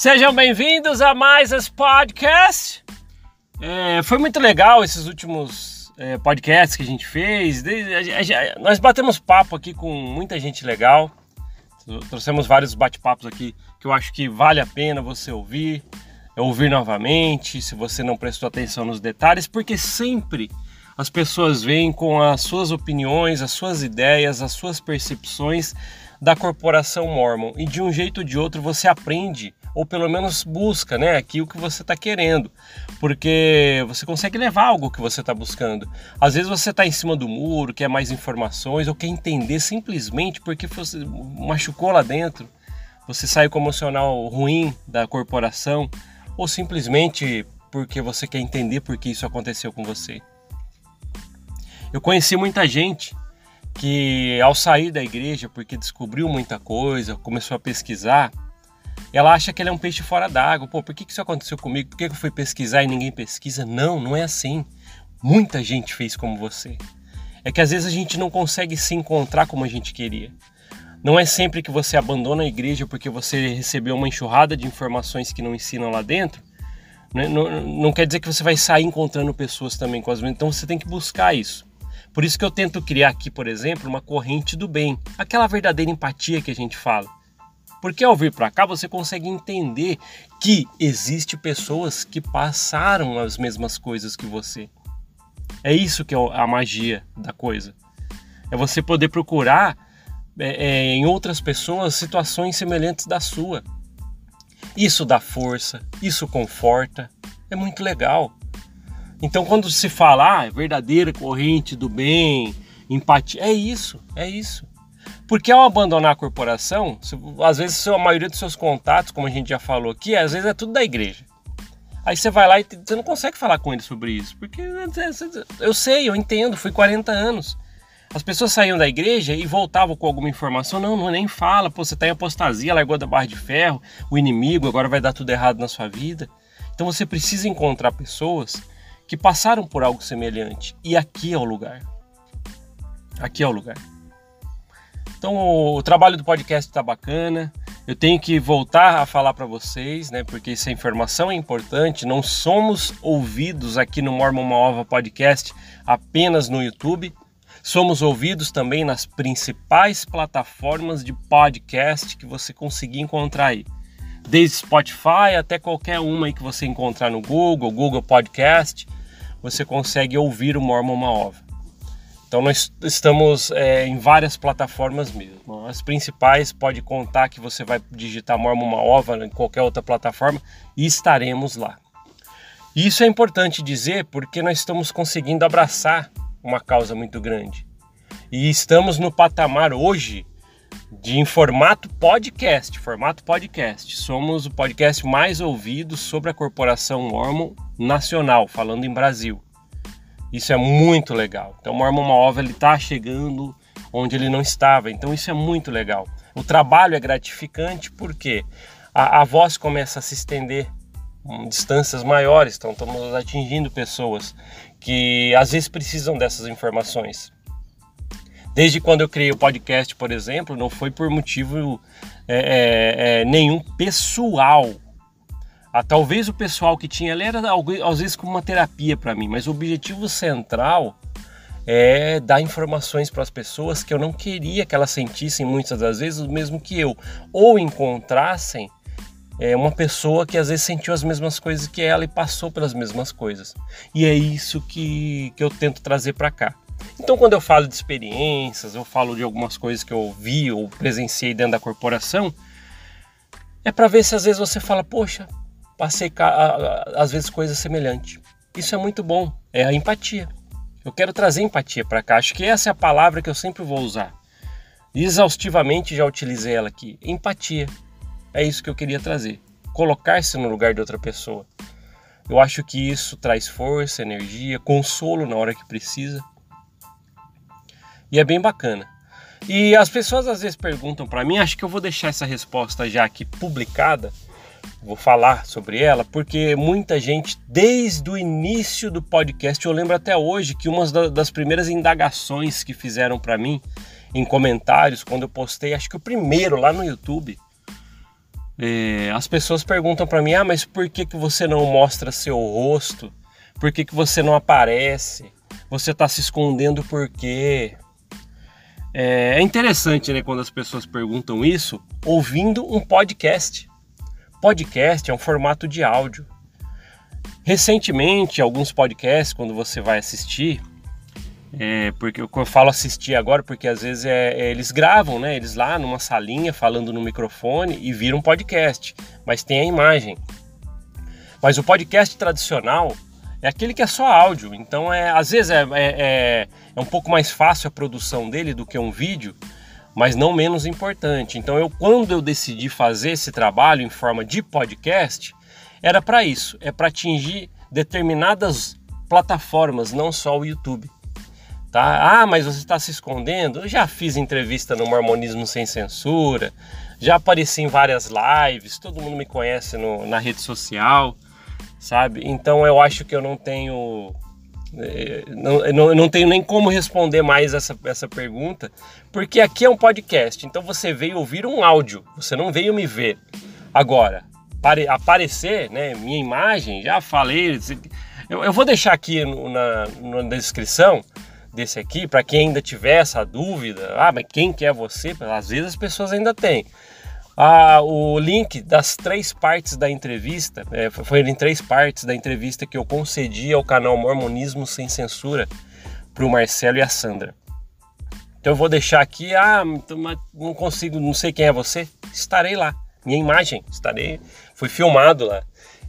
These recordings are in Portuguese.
Sejam bem-vindos a mais esse podcast. É, foi muito legal esses últimos é, podcasts que a gente fez. nós batemos papo aqui com muita gente legal. Trouxemos vários bate-papos aqui que eu acho que vale a pena você ouvir, ouvir novamente, se você não prestou atenção nos detalhes, porque sempre as pessoas vêm com as suas opiniões, as suas ideias, as suas percepções da corporação Mormon e de um jeito ou de outro você aprende ou pelo menos busca, né, aquilo que você está querendo, porque você consegue levar algo que você está buscando. Às vezes você está em cima do muro, quer mais informações ou quer entender simplesmente porque você machucou lá dentro, você saiu com emocional ruim da corporação ou simplesmente porque você quer entender por que isso aconteceu com você. Eu conheci muita gente que ao sair da igreja, porque descobriu muita coisa, começou a pesquisar, ela acha que ele é um peixe fora d'água. Pô, por que isso aconteceu comigo? Por que eu fui pesquisar e ninguém pesquisa? Não, não é assim. Muita gente fez como você. É que às vezes a gente não consegue se encontrar como a gente queria. Não é sempre que você abandona a igreja porque você recebeu uma enxurrada de informações que não ensinam lá dentro não, não, não, quer dizer que você vai sair encontrando pessoas também com as mesmas. Então você tem que buscar isso. Por isso que eu tento criar aqui, por exemplo, uma corrente do bem, aquela verdadeira empatia que a gente fala. Porque ao vir para cá você consegue entender que existe pessoas que passaram as mesmas coisas que você. É isso que é a magia da coisa. É você poder procurar é, é, em outras pessoas situações semelhantes da sua. Isso dá força, isso conforta, é muito legal. Então, quando se fala ah, verdadeira corrente do bem, empatia, é isso, é isso. Porque ao abandonar a corporação, às vezes a maioria dos seus contatos, como a gente já falou aqui, às vezes é tudo da igreja. Aí você vai lá e você não consegue falar com ele sobre isso. Porque eu sei, eu entendo, fui 40 anos. As pessoas saíam da igreja e voltavam com alguma informação. Não, não nem fala, pô, você está em apostasia, largou da barra de ferro, o inimigo, agora vai dar tudo errado na sua vida. Então você precisa encontrar pessoas que passaram por algo semelhante. E aqui é o lugar. Aqui é o lugar. Então o, trabalho do podcast está bacana. Eu tenho que voltar a falar para vocês, né? Porque essa informação é importante. Não somos ouvidos aqui no Mormon Maova Podcast apenas no YouTube. Somos ouvidos também nas principais plataformas de podcast que você conseguir encontrar aí. Desde Spotify até qualquer uma aí que você encontrar no Google, Google Podcast, você consegue ouvir o Mormon Maova. Então nós estamos é, em várias plataformas mesmo. As principais pode contar que você vai digitar Mormon Maova em qualquer outra plataforma e estaremos lá. Isso é importante dizer porque nós estamos conseguindo abraçar uma causa muito grande. E estamos no patamar hoje de em formato podcast, formato podcast. Somos o podcast mais ouvido sobre a corporação Mormon nacional, falando em Brasil. Isso é muito legal. Então, o Mormon ele está chegando onde ele não estava. Então, isso é muito legal. O trabalho é gratificante porque a, a voz começa a se estender em distâncias maiores. Então, estamos atingindo pessoas que às vezes precisam dessas informações. Desde quando eu criei o podcast, por exemplo, não foi por motivo é, é, é, nenhum pessoal. Ah, talvez o pessoal que tinha ali era às vezes como uma terapia para mim, mas o objetivo central é dar informações para as pessoas que eu não queria que elas sentissem muitas das vezes o mesmo que eu, ou encontrassem é uma pessoa que às vezes sentiu as mesmas coisas que ela e passou pelas mesmas coisas. E é isso que, que eu tento trazer para cá. Então, quando eu falo de experiências, eu falo de algumas coisas que eu vi ou presenciei dentro da corporação, é para ver se às vezes você fala, poxa, passei às vezes coisas semelhantes. Isso é muito bom, é a empatia. Eu quero trazer empatia para cá. Acho que essa é a palavra que eu sempre vou usar. Exaustivamente já utilizei ela aqui. Empatia. É isso que eu queria trazer. Colocar-se no lugar de outra pessoa. Eu acho que isso traz força, energia, consolo na hora que precisa. E é bem bacana. E as pessoas às vezes perguntam para mim, acho que eu vou deixar essa resposta já aqui publicada. Vou falar sobre ela porque muita gente, desde o início do podcast, eu lembro até hoje que uma das primeiras indagações que fizeram para mim em comentários, quando eu postei, acho que o primeiro lá no YouTube, É, as pessoas perguntam para mim: ah, mas por que, que você não mostra seu rosto? Por que, que você não aparece? Você está se escondendo por quê? É, é interessante, né, quando as pessoas perguntam isso, ouvindo um podcast. Podcast é um formato de áudio. Recentemente, alguns podcasts, quando você vai assistir, é, porque eu falo assistir agora, porque às vezes é, é, eles gravam, né? Eles lá numa salinha falando no microfone e viram um podcast, mas tem a imagem. Mas o podcast tradicional é aquele que é só áudio, então é às vezes é, é, é, é um pouco mais fácil a produção dele do que um vídeo, mas não menos importante. Então eu quando eu decidi fazer esse trabalho em forma de podcast, era para isso, é para atingir determinadas plataformas, não só o YouTube. Tá? Ah, mas você está se escondendo? Eu já fiz entrevista no Mormonismo Sem Censura, já apareci em várias lives, todo mundo me conhece no, na rede social, sabe? Então eu acho que eu não tenho. Eh, não, não, não tenho nem como responder mais essa, essa pergunta, porque aqui é um podcast, então você veio ouvir um áudio, você não veio me ver. Agora, pare, aparecer, né, minha imagem, já falei, eu, eu vou deixar aqui no, na, na descrição desse aqui, para quem ainda tiver essa dúvida, ah, mas quem que é você? Às vezes as pessoas ainda têm. Ah, o link das três partes da entrevista, é, foi em três partes da entrevista que eu concedi ao canal Mormonismo Sem Censura para o Marcelo e a Sandra. Então eu vou deixar aqui, ah, então, não consigo, não sei quem é você, estarei lá, minha imagem, estarei, fui filmado lá.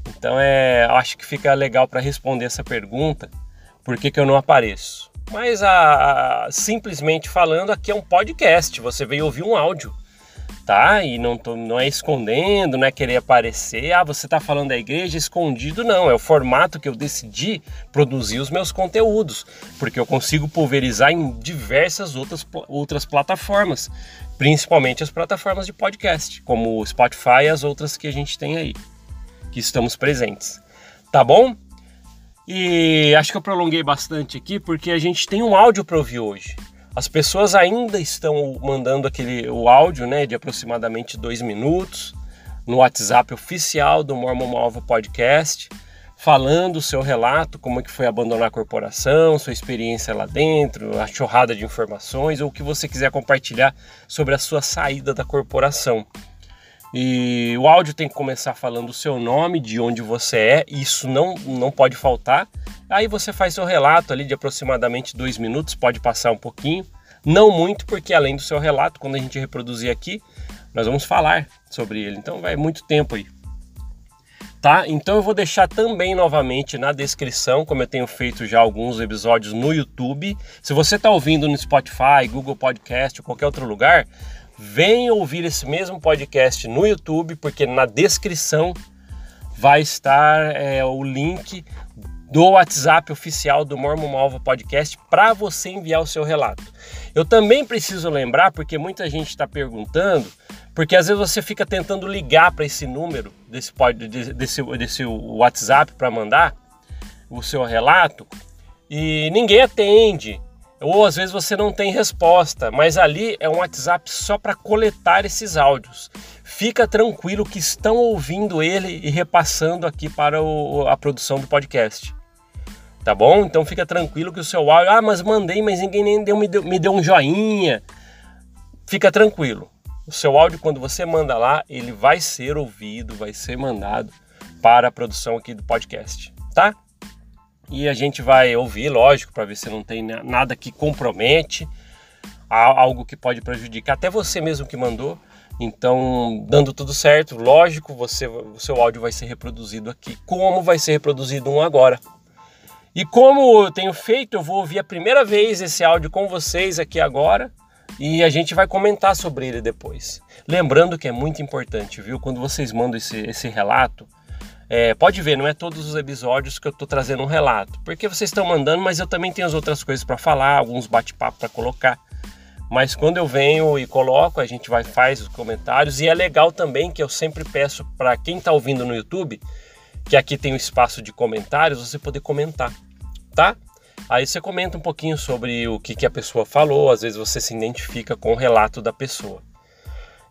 Então é, acho que fica legal para responder essa pergunta, por que, que eu não apareço? Mas a, a, simplesmente falando, aqui é um podcast. Você veio ouvir um áudio, tá? E não, tô, não é escondendo, não é querer aparecer. Ah, você está falando da igreja escondido, não. É o formato que eu decidi produzir os meus conteúdos, porque eu consigo pulverizar em diversas outras, outras plataformas, principalmente as plataformas de podcast, como o Spotify e as outras que a gente tem aí, que estamos presentes. Tá bom? E acho que eu prolonguei bastante aqui porque a gente tem um áudio para ouvir hoje. As pessoas ainda estão mandando aquele o áudio, né, de aproximadamente dois minutos no WhatsApp oficial do Mormon Malva Podcast, falando o seu relato, como é que foi abandonar a corporação, sua experiência lá dentro, a chorrada de informações ou o que você quiser compartilhar sobre a sua saída da corporação. E o áudio tem que começar falando o seu nome, de onde você é, isso não, não pode faltar. Aí você faz seu relato ali de aproximadamente dois minutos, pode passar um pouquinho, não muito, porque além do seu relato, quando a gente reproduzir aqui, nós vamos falar sobre ele. Então vai muito tempo aí. Tá? Então eu vou deixar também novamente na descrição, como eu tenho feito já alguns episódios no YouTube. Se você está ouvindo no Spotify, Google Podcast ou qualquer outro lugar, Venha ouvir esse mesmo podcast no YouTube, porque na descrição vai estar é, o link do WhatsApp oficial do Mormon Malva Podcast para você enviar o seu relato. Eu também preciso lembrar, porque muita gente está perguntando, porque às vezes você fica tentando ligar para esse número desse, desse, desse WhatsApp para mandar o seu relato e ninguém atende ou às vezes você não tem resposta, mas ali é um WhatsApp só para coletar esses áudios. Fica tranquilo que estão ouvindo ele e repassando aqui para o, a produção do podcast. Tá bom? Então fica tranquilo que o seu áudio, ah, mas mandei, mas ninguém nem deu, me, deu, me deu um joinha. Fica tranquilo. O seu áudio, quando você manda lá, ele vai ser ouvido, vai ser mandado para a produção aqui do podcast, tá? E a gente vai ouvir, lógico, para ver se não tem nada que compromete, algo que pode prejudicar até você mesmo que mandou. Então, dando tudo certo, lógico, você, o seu áudio vai ser reproduzido aqui, como vai ser reproduzido um agora. E como eu tenho feito, eu vou ouvir a primeira vez esse áudio com vocês aqui agora e a gente vai comentar sobre ele depois. Lembrando que é muito importante, viu? Quando vocês mandam esse, esse relato, é, pode ver, não é todos os episódios que eu estou trazendo um relato, porque vocês estão mandando, mas eu também tenho as outras coisas para falar, alguns bate-papo para colocar. Mas quando eu venho e coloco, a gente vai faz os comentários e é legal também que eu sempre peço para quem está ouvindo no YouTube, que aqui tem o um espaço de comentários, você poder comentar, tá? Aí você comenta um pouquinho sobre o que, que a pessoa falou, às vezes você se identifica com o relato da pessoa.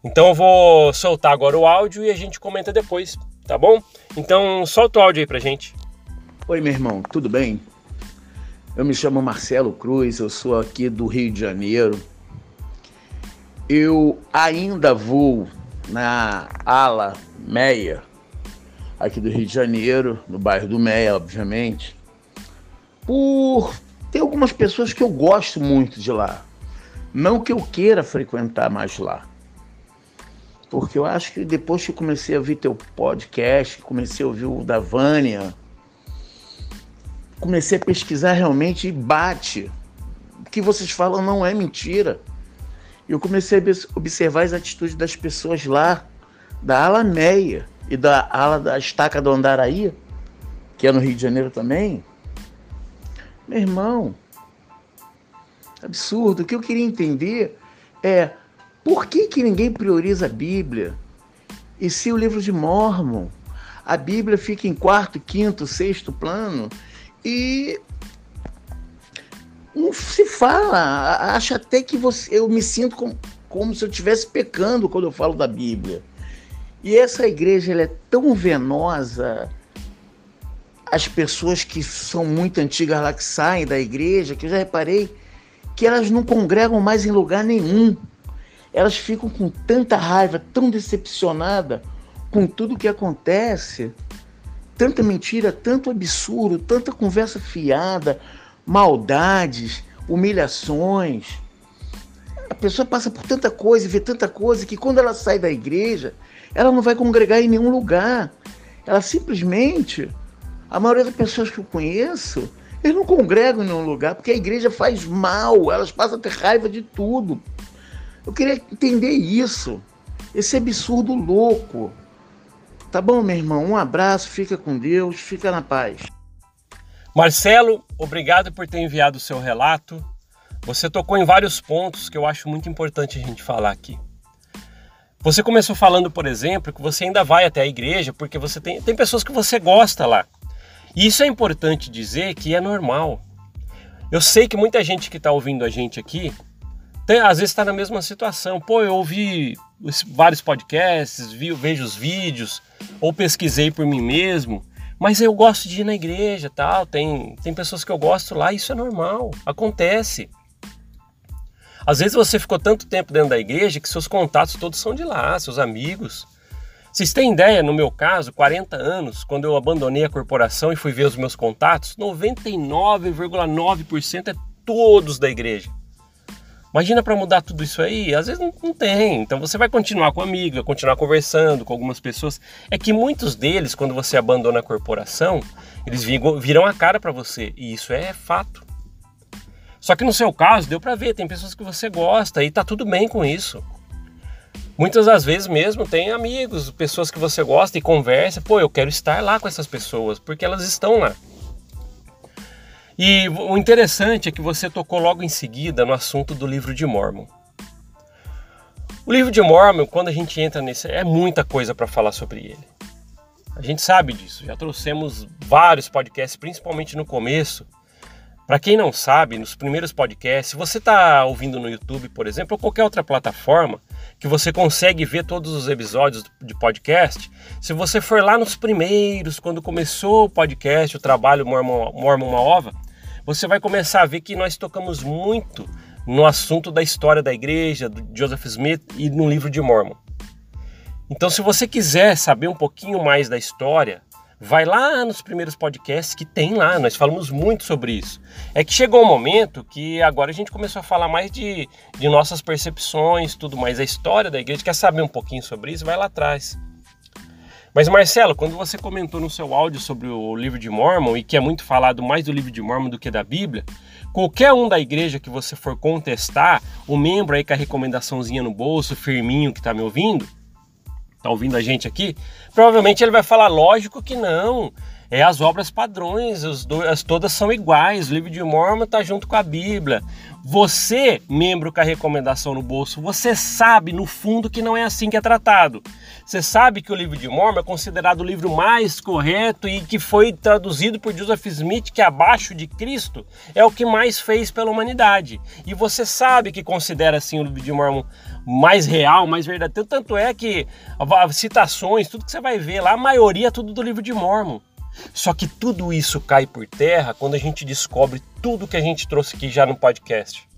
Então eu vou soltar agora o áudio e a gente comenta depois, tá bom? Então solta o áudio aí pra gente. Oi, meu irmão, tudo bem? Eu me chamo Marcelo Cruz, eu sou aqui do Rio de Janeiro. Eu ainda vou na ala Meia, aqui do Rio de Janeiro, no bairro do Meia, obviamente, por ter algumas pessoas que eu gosto muito de lá. Não que eu queira frequentar mais lá. Porque eu acho que depois que comecei a ouvir teu podcast, comecei a ouvir o da Vânia, comecei a pesquisar realmente e bate. O que vocês falam não é mentira. Eu comecei a observar as atitudes das pessoas lá, da ala meia e da ala da estaca do Andaraí, que é no Rio de Janeiro também. Meu irmão, absurdo. O que eu queria entender é por que, que ninguém prioriza a Bíblia? E se o livro de Mormon, a Bíblia fica em quarto, quinto, sexto plano e não se fala, acha até que você, eu me sinto como, como se eu estivesse pecando quando eu falo da Bíblia. E essa igreja ela é tão venosa, as pessoas que são muito antigas lá que saem da igreja, que eu já reparei que elas não congregam mais em lugar nenhum elas ficam com tanta raiva, tão decepcionada com tudo que acontece, tanta mentira, tanto absurdo, tanta conversa fiada, maldades, humilhações. A pessoa passa por tanta coisa, vê tanta coisa que quando ela sai da igreja, ela não vai congregar em nenhum lugar. Ela simplesmente, a maioria das pessoas que eu conheço, eles não congregam em nenhum lugar porque a igreja faz mal, elas passam a ter raiva de tudo. Eu queria entender isso, esse absurdo louco. Tá bom, meu irmão? Um abraço, fica com Deus, fica na paz. Marcelo, obrigado por ter enviado o seu relato. Você tocou em vários pontos que eu acho muito importante a gente falar aqui. Você começou falando, por exemplo, que você ainda vai até a igreja porque você tem, tem pessoas que você gosta lá. E isso é importante dizer que é normal. Eu sei que muita gente que está ouvindo a gente aqui tem, às vezes está na mesma situação. Pô, eu ouvi vários podcasts, vi, vejo os vídeos, ou pesquisei por mim mesmo, mas eu gosto de ir na igreja tal. Tem, tem pessoas que eu gosto lá, isso é normal, acontece. Às vezes você ficou tanto tempo dentro da igreja que seus contatos todos são de lá, seus amigos. Vocês têm ideia, no meu caso, 40 anos, quando eu abandonei a corporação e fui ver os meus contatos, 99,9% é todos da igreja. Imagina para mudar tudo isso aí, às vezes não, não, tem. Então você vai continuar com amigo, vai continuar conversando com algumas pessoas. É que muitos deles, quando você abandona a corporação, eles viram a cara para você e isso é fato. Só que no seu caso, deu para ver, tem pessoas que você gosta e tá tudo bem com isso. Muitas das vezes mesmo tem amigos, pessoas que você gosta e conversa, pô, eu quero estar lá com essas pessoas, porque elas estão lá. E o interessante é que você tocou logo em seguida no assunto do livro de Mormon. O livro de Mormon, quando a gente entra nesse, é muita coisa para falar sobre ele. A gente sabe disso, já trouxemos vários podcasts, principalmente no começo. Para quem não sabe, nos primeiros podcasts, se você está ouvindo no YouTube, por exemplo, ou qualquer outra plataforma, que você consegue ver todos os episódios de podcast, se você for lá nos primeiros, quando começou o podcast, o trabalho Mormon, Mormon Uma Ova, você vai começar a ver que nós tocamos muito no assunto da história da igreja, do Joseph Smith e no livro de Mormon. Então, se você quiser saber um pouquinho mais da história, vai lá nos primeiros podcasts que tem lá, nós falamos muito sobre isso. É que chegou um momento que agora a gente começou a falar mais de, de nossas percepções, tudo mais, a história da igreja. Quer saber um pouquinho sobre isso? Vai lá atrás. Mas Marcelo, quando você comentou no seu áudio sobre o livro de Mormon e que é muito falado mais do livro de Mormon do que da Bíblia, qualquer um da igreja que você for contestar, o membro aí com a recomendaçãozinha no bolso, firminho que está me ouvindo, está ouvindo a gente aqui, provavelmente ele vai falar, lógico que não. É as obras padrões, as, as todas são iguais. O livro de Mormon está junto com a Bíblia. Você, membro com a recomendação no bolso, você sabe no fundo que não é assim que é tratado. Você sabe que o livro de Mormon é considerado o livro mais correto e que foi traduzido por Joseph Smith, que abaixo de Cristo é o que mais fez pela humanidade. E você sabe que considera assim o livro de Mormon mais real, mais verdadeiro. Tanto é que citações, tudo que você vai ver lá, a maioria é tudo do livro de Mormon. Só que tudo isso cai por terra quando a gente descobre tudo que a gente trouxe aqui já no podcast.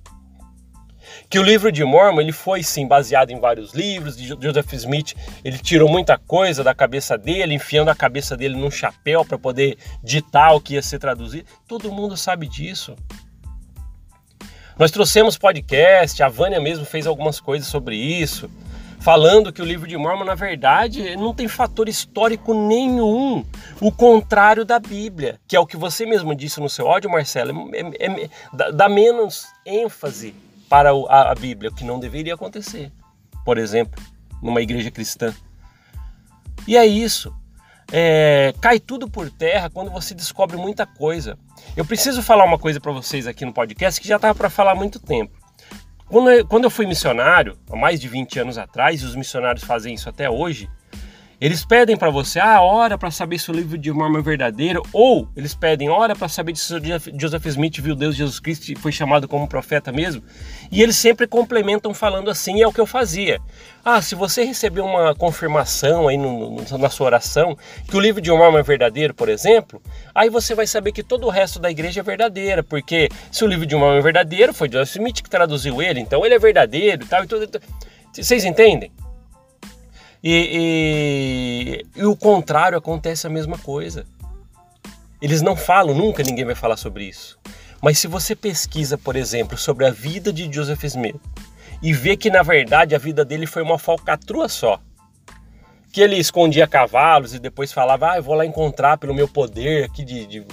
Que o livro de Mormon ele foi sim baseado em vários livros de Joseph Smith. Ele tirou muita coisa da cabeça dele, enfiando a cabeça dele num chapéu para poder ditar o que ia ser traduzido. Todo mundo sabe disso. Nós trouxemos podcast, a Vânia mesmo fez algumas coisas sobre isso falando que o livro de Mormon, na verdade, não tem fator histórico nenhum, o contrário da Bíblia, que é o que você mesmo disse no seu áudio, Marcelo, é, é, é, dá menos ênfase para a, a Bíblia, o que não deveria acontecer, por exemplo, numa igreja cristã. E é isso. É, cai tudo por terra quando você descobre muita coisa. Eu preciso falar uma coisa para vocês aqui no podcast que já estava para falar há muito tempo. Quando eu, fui missionário, há mais de 20 anos atrás, e os missionários fazem isso até hoje, eles pedem para você, ah, hora para saber se o livro de Mormon é verdadeiro, ou eles pedem hora para saber se Joseph Smith viu Deus Jesus Cristo e foi chamado como profeta mesmo. E eles sempre complementam falando assim, e é o que eu fazia. Ah, se você receber uma confirmação aí no, no, na sua oração que o livro de Mormon é verdadeiro, por exemplo, aí você vai saber que todo o resto da igreja é verdadeira, porque se o livro de Mormon é verdadeiro, foi Joseph Smith que traduziu ele, então ele é verdadeiro e tal e tudo. Vocês entendem? E, e, e o contrário acontece a mesma coisa. Eles não falam, nunca ninguém vai falar sobre isso. Mas se você pesquisa, por exemplo, sobre a vida de Joseph Smith e vê que na verdade a vida dele foi uma falcatrua só, que ele escondia cavalos e depois falava, ah, eu vou lá encontrar pelo meu poder aqui de, de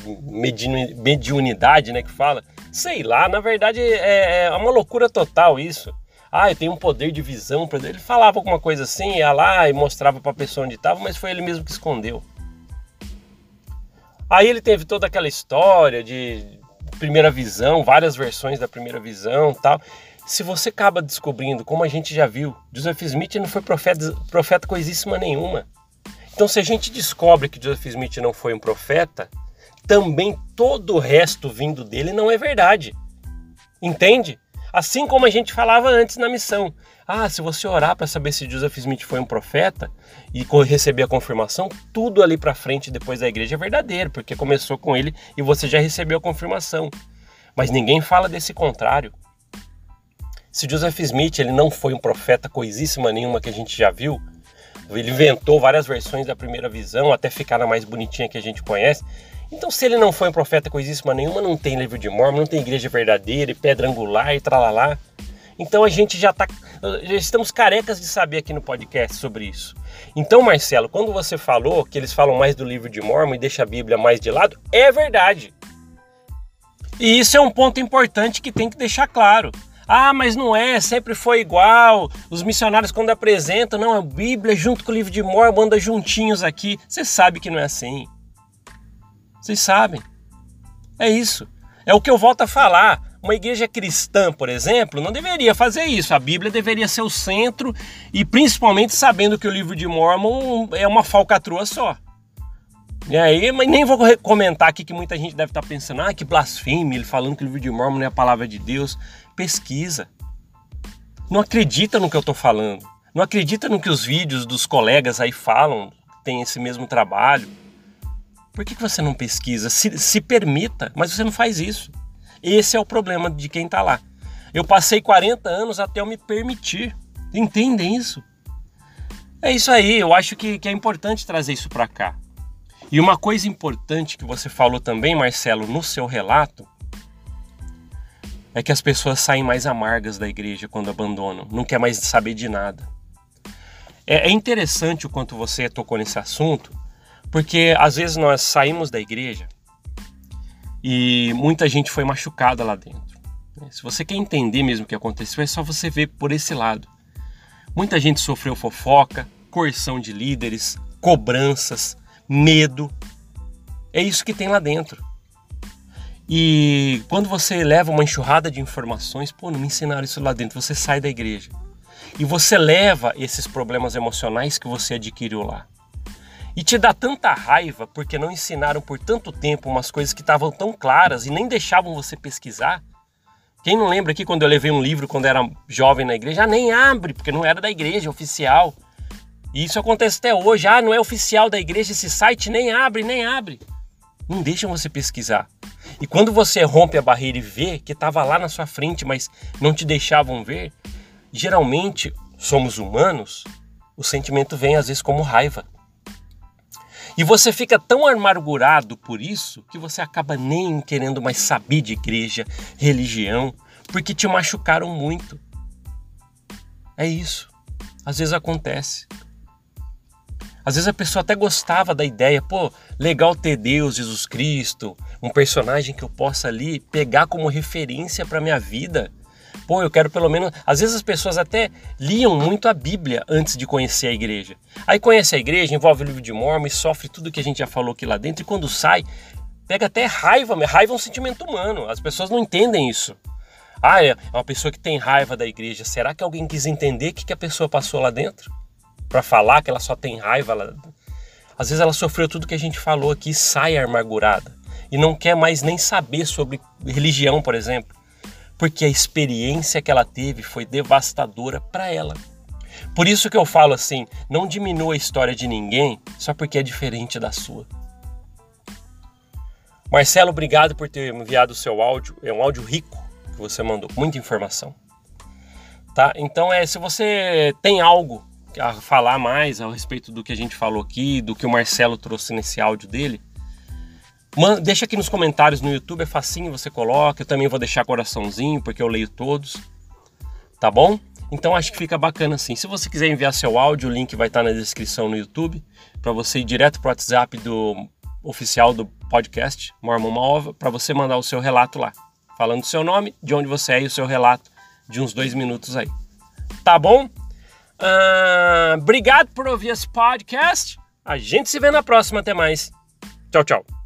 mediunidade, né, que fala. Sei lá, na verdade é, é uma loucura total isso ah, eu tenho um poder de visão. Ele falava alguma coisa assim, ia lá e mostrava para a pessoa onde estava, mas foi ele mesmo que escondeu. Aí ele teve toda aquela história de primeira visão, várias versões da primeira visão tal. Se você acaba descobrindo, como a gente já viu, Joseph Smith não foi profeta, profeta coisíssima nenhuma. Então, se a gente descobre que Joseph Smith não foi um profeta, também todo o resto vindo dele não é verdade. Entende? Assim como a gente falava antes na missão. Ah, se você orar para saber se Joseph Smith foi um profeta e receber a confirmação, tudo ali para frente depois da igreja é verdadeiro, porque começou com ele e você já recebeu a confirmação. Mas ninguém fala desse contrário. Se Joseph Smith ele não foi um profeta coisíssima nenhuma que a gente já viu, ele inventou várias versões da primeira visão até ficar na mais bonitinha que a gente conhece. Então, se ele não foi um profeta coisíssima nenhuma, não tem livro de Mormon, não tem igreja verdadeira e pedra angular e tralalá. Então a gente já está, já estamos carecas de saber aqui no podcast sobre isso. Então, Marcelo, quando você falou que eles falam mais do livro de Mormon e deixa a Bíblia mais de lado, é verdade. E isso é um ponto importante que tem que deixar claro. Ah, mas não é, sempre foi igual. Os missionários, quando apresentam, não, a Bíblia junto com o livro de Mormon anda juntinhos aqui. Você sabe que não é assim. Vocês sabem. É isso. É o que eu volto a falar. Uma igreja cristã, por exemplo, não deveria fazer isso. A Bíblia deveria ser o centro e principalmente sabendo que o livro de Mormon é uma falcatrua só. E aí, mas nem vou comentar aqui que muita gente deve estar pensando, ah, que blasfêmia, ele falando que o livro de Mormon não é a palavra de Deus. Pesquisa. Não acredita no que eu estou falando. Não acredita no que os vídeos dos colegas aí falam, tem esse mesmo trabalho. Por que, que você não pesquisa? Se, se permita, mas você não faz isso. Esse é o problema de quem está lá. Eu passei 40 anos até eu me permitir. Entendem isso? É isso aí, eu acho que, que é importante trazer isso para cá. E uma coisa importante que você falou também, Marcelo, no seu relato, é que as pessoas saem mais amargas da igreja quando abandonam, não quer mais saber de nada. É, é interessante o quanto você tocou nesse assunto, porque às vezes nós saímos da igreja e muita gente foi machucada lá dentro. Se você quer entender mesmo o que aconteceu, é só você ver por esse lado. Muita gente sofreu fofoca, coerção de líderes, cobranças, medo. É isso que tem lá dentro. E quando você leva uma enxurrada de informações, pô, não me ensinaram isso lá dentro, você sai da igreja. E você leva esses problemas emocionais que você adquiriu lá. E te dá tanta raiva porque não ensinaram por tanto tempo umas coisas que estavam tão claras e nem deixavam você pesquisar. Quem não lembra aqui quando eu levei um livro quando era jovem na igreja? Ah, nem abre, porque não era da igreja, oficial. E isso acontece até hoje. Ah, não é oficial da igreja esse site, nem abre, nem abre. Não deixam você pesquisar. E quando você rompe a barreira e vê que estava lá na sua frente, mas não te deixavam ver, geralmente somos humanos, o sentimento vem às vezes como raiva. E você fica tão amargurado por isso que você acaba nem querendo mais saber de igreja, religião, porque te machucaram muito. É isso. Às vezes acontece. Às vezes a pessoa até gostava da ideia, pô, legal ter Deus, Jesus Cristo, um personagem que eu possa ali pegar como referência para minha vida pô, eu quero pelo menos. Às vezes as pessoas até liam muito a Bíblia antes de conhecer a igreja. Aí conhece a igreja, envolve o livro de Mormon e sofre tudo que a gente já falou aqui lá dentro, e quando sai, pega até raiva, raiva é um sentimento humano. As pessoas não entendem isso. Ah, é uma pessoa que tem raiva da igreja. Será que alguém quis entender o que, a pessoa passou lá dentro? Para falar que ela só tem raiva lá. Às vezes ela sofreu tudo que a gente falou aqui, sai amargurada e não quer mais nem saber sobre religião, por exemplo porque a experiência que ela teve foi devastadora para ela. Por isso que eu falo assim: não diminua a história de ninguém só porque é diferente da sua. Marcelo, obrigado por ter enviado o seu áudio. É um áudio rico que você mandou, muita informação. Tá? Então, é, se você tem algo a falar mais a respeito do que a gente falou aqui, do que o Marcelo trouxe nesse áudio dele, Man, deixa aqui nos comentários no YouTube, é facinho, você coloca. Eu também vou deixar coraçãozinho, porque eu leio todos. Tá bom? Então acho que fica bacana assim. Se você quiser enviar seu áudio, o link vai estar na descrição no YouTube, para você ir direto para o WhatsApp do oficial do podcast, Mormon Maova, para você mandar o seu relato lá. Falando o seu nome, de onde você é e o seu relato de uns dois minutos aí. Tá bom? Uh, obrigado por ouvir esse podcast. A gente se vê na próxima. Até mais. Tchau, tchau.